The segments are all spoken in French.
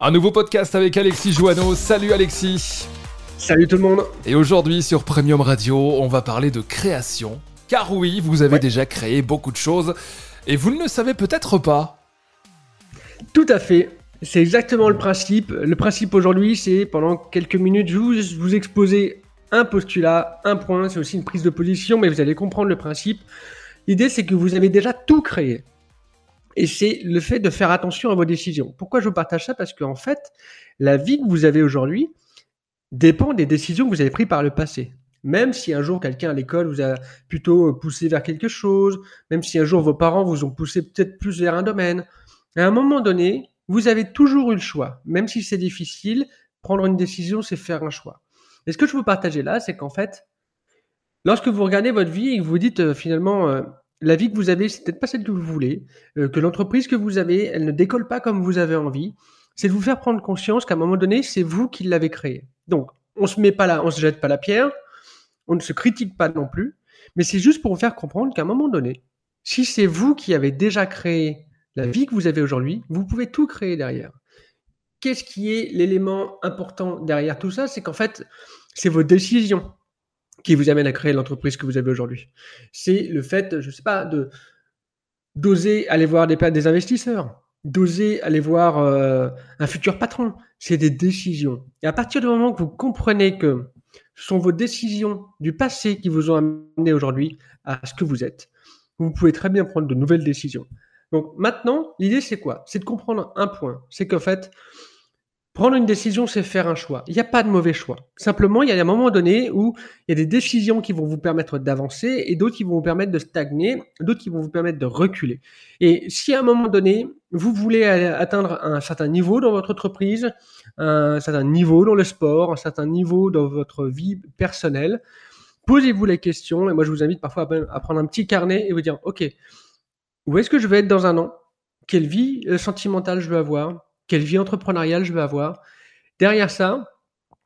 Un nouveau podcast avec Alexis Joanneau. Salut Alexis. Salut tout le monde. Et aujourd'hui sur Premium Radio, on va parler de création. Car oui, vous avez déjà créé beaucoup de choses et vous ne le savez peut-être pas. Tout à fait. C'est exactement le principe. Le principe aujourd'hui, c'est pendant quelques minutes, je vous, vous exposer un postulat, un point, c'est aussi une prise de position, mais vous allez comprendre le principe. L'idée, c'est que vous avez déjà tout créé. Et c'est le fait de faire attention à vos décisions. Pourquoi je vous partage ça? Parce qu'en fait, la vie que vous avez aujourd'hui dépend des décisions que vous avez prises par le passé. Même si un jour quelqu'un à l'école vous a plutôt poussé vers quelque chose, même si un jour vos parents vous ont poussé peut-être plus vers un domaine, à un moment donné, vous avez toujours eu le choix. Même si c'est difficile, prendre une décision, c'est faire un choix. Et ce que je veux partager là, c'est qu'en fait, lorsque vous regardez votre vie et que vous dites euh, finalement, euh, la vie que vous avez, c'est peut-être pas celle que vous voulez, euh, que l'entreprise que vous avez, elle ne décolle pas comme vous avez envie. C'est de vous faire prendre conscience qu'à un moment donné, c'est vous qui l'avez créé. Donc, on se met pas là, on se jette pas la pierre, on ne se critique pas non plus, mais c'est juste pour vous faire comprendre qu'à un moment donné, si c'est vous qui avez déjà créé la vie que vous avez aujourd'hui, vous pouvez tout créer derrière. Qu'est-ce qui est l'élément important derrière tout ça? C'est qu'en fait, c'est vos décisions qui vous amène à créer l'entreprise que vous avez aujourd'hui. C'est le fait, je ne sais pas, de d'oser aller voir des, investisseurs, d'oser aller voir euh, un futur patron. C'est des décisions. Et à partir du moment que vous comprenez que ce sont vos décisions du passé qui vous ont amené aujourd'hui à ce que vous êtes, vous pouvez très bien prendre de nouvelles décisions. Donc maintenant, l'idée c'est quoi? C'est de comprendre un point. C'est qu'en fait, Prendre une décision, c'est faire un choix. Il n'y a pas de mauvais choix. Simplement, il y a un moment donné où il y a des décisions qui vont vous permettre d'avancer et d'autres qui vont vous permettre de stagner, d'autres qui vont vous permettre de reculer. Et si à un moment donné, vous voulez atteindre un certain niveau dans votre entreprise, un certain niveau dans le sport, un certain niveau dans votre vie personnelle, posez-vous les questions. Et moi, je vous invite parfois à prendre un petit carnet et vous dire, OK, où est-ce que je vais être dans un an? Quelle vie euh, sentimentale je veux avoir? Quelle vie entrepreneuriale je veux avoir. Derrière ça,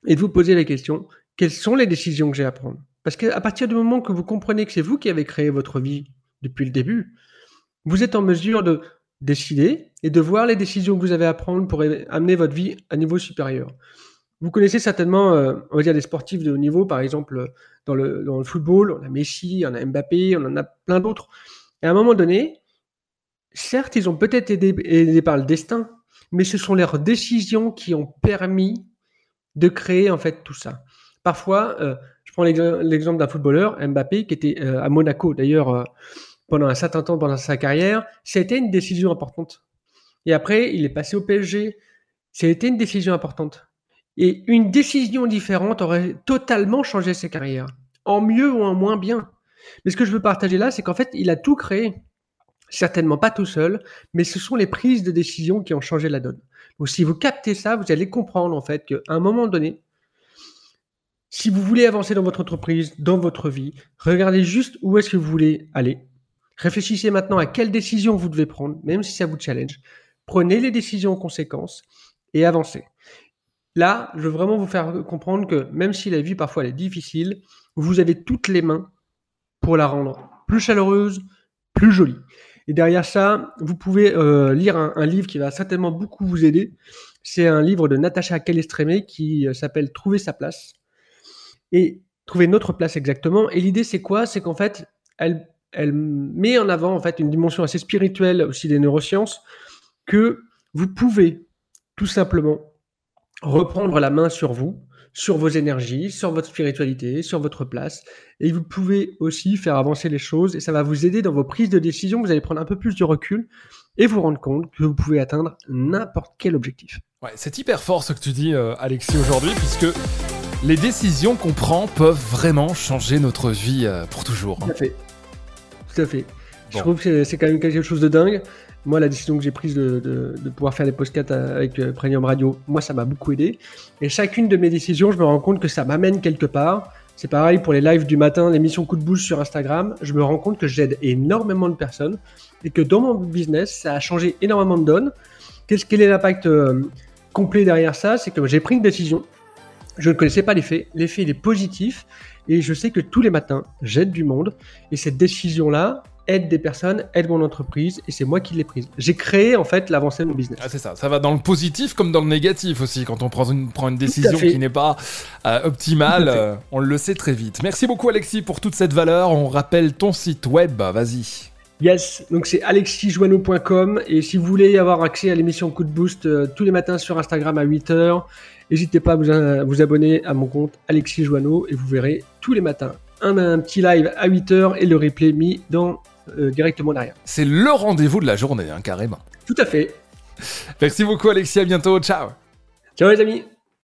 et de vous poser la question, quelles sont les décisions que j'ai à prendre? Parce qu'à partir du moment que vous comprenez que c'est vous qui avez créé votre vie depuis le début, vous êtes en mesure de décider et de voir les décisions que vous avez à prendre pour amener votre vie à un niveau supérieur. Vous connaissez certainement, euh, on va dire, des sportifs de haut niveau, par exemple, dans le, dans le football, on a Messi, on a Mbappé, on en a plein d'autres. Et à un moment donné, certes, ils ont peut-être été aidés par le destin, mais ce sont leurs décisions qui ont permis de créer en fait tout ça. Parfois, euh, je prends l'exemple d'un footballeur, Mbappé, qui était euh, à Monaco d'ailleurs euh, pendant un certain temps pendant sa carrière. C'était une décision importante. Et après, il est passé au PSG. C'était une décision importante. Et une décision différente aurait totalement changé sa carrière, en mieux ou en moins bien. Mais ce que je veux partager là, c'est qu'en fait, il a tout créé certainement pas tout seul, mais ce sont les prises de décision qui ont changé la donne. Donc si vous captez ça, vous allez comprendre en fait qu'à un moment donné, si vous voulez avancer dans votre entreprise, dans votre vie, regardez juste où est-ce que vous voulez aller. Réfléchissez maintenant à quelles décisions vous devez prendre, même si ça vous challenge. Prenez les décisions en conséquence et avancez. Là, je veux vraiment vous faire comprendre que même si la vie parfois est difficile, vous avez toutes les mains pour la rendre plus chaleureuse, plus jolie. Et derrière ça, vous pouvez euh, lire un, livre qui va certainement beaucoup vous aider. C'est un livre de Natacha Calestremé qui euh, s'appelle Trouver sa place. Et trouver notre place exactement. Et l'idée, c'est quoi? C'est qu'en fait, elle, elle met en avant en fait une dimension assez spirituelle aussi des neurosciences que vous pouvez tout simplement reprendre la main sur vous sur vos énergies, sur votre spiritualité, sur votre place. Et vous pouvez aussi faire avancer les choses et ça va vous aider dans vos prises de décision. Vous allez prendre un peu plus de recul et vous rendre compte que vous pouvez atteindre n'importe quel objectif. Ouais, c'est hyper fort ce que tu dis, euh, Alexis, aujourd'hui, puisque les décisions qu'on prend peuvent vraiment changer notre vie euh, pour toujours. Tout à fait. Tout à fait. Je trouve que c'est quand même quelque chose de dingue. Moi, la décision que j'ai prise de, pouvoir faire des podcasts avec euh, Premium Radio, moi, ça m'a beaucoup aidé. Et chacune de mes décisions, je me rends compte que ça m'amène quelque part. C'est pareil pour les lives du matin, l'émission Coup de bouche sur Instagram. Je me rends compte que j'aide énormément de personnes et que dans mon business, ça a changé énormément de donnes. Qu'est-ce quel est l'impact euh, complet derrière ça? C'est que j'ai pris une décision. Je ne connaissais pas l'effet. L'effet, il est positif. Et je sais que tous les matins, j'aide du monde. Et cette décision-là, aide des personnes, aide mon entreprise, et c'est moi qui l'ai prise. J'ai créé en fait l'avancée de mon business. Ah, c'est ça, ça va dans le positif comme dans le négatif aussi. Quand on prend une, prend une décision qui n'est pas euh, optimale, euh, on le sait très vite. Merci beaucoup Alexis pour toute cette valeur. On rappelle ton site web, vas-y. Yes, donc c'est alexijoano.com et si vous voulez avoir accès à l'émission Coup de Boost euh, tous les matins sur Instagram à 8h, n'hésitez pas à vous, vous, abonner à mon compte Alexis Joano et vous verrez tous les matins un, un petit live à 8h et le replay mis dans euh, directement derrière. C'est le rendez-vous de la journée, hein, carrément. Tout à fait. Merci beaucoup Alexis, à bientôt, ciao. Ciao les amis.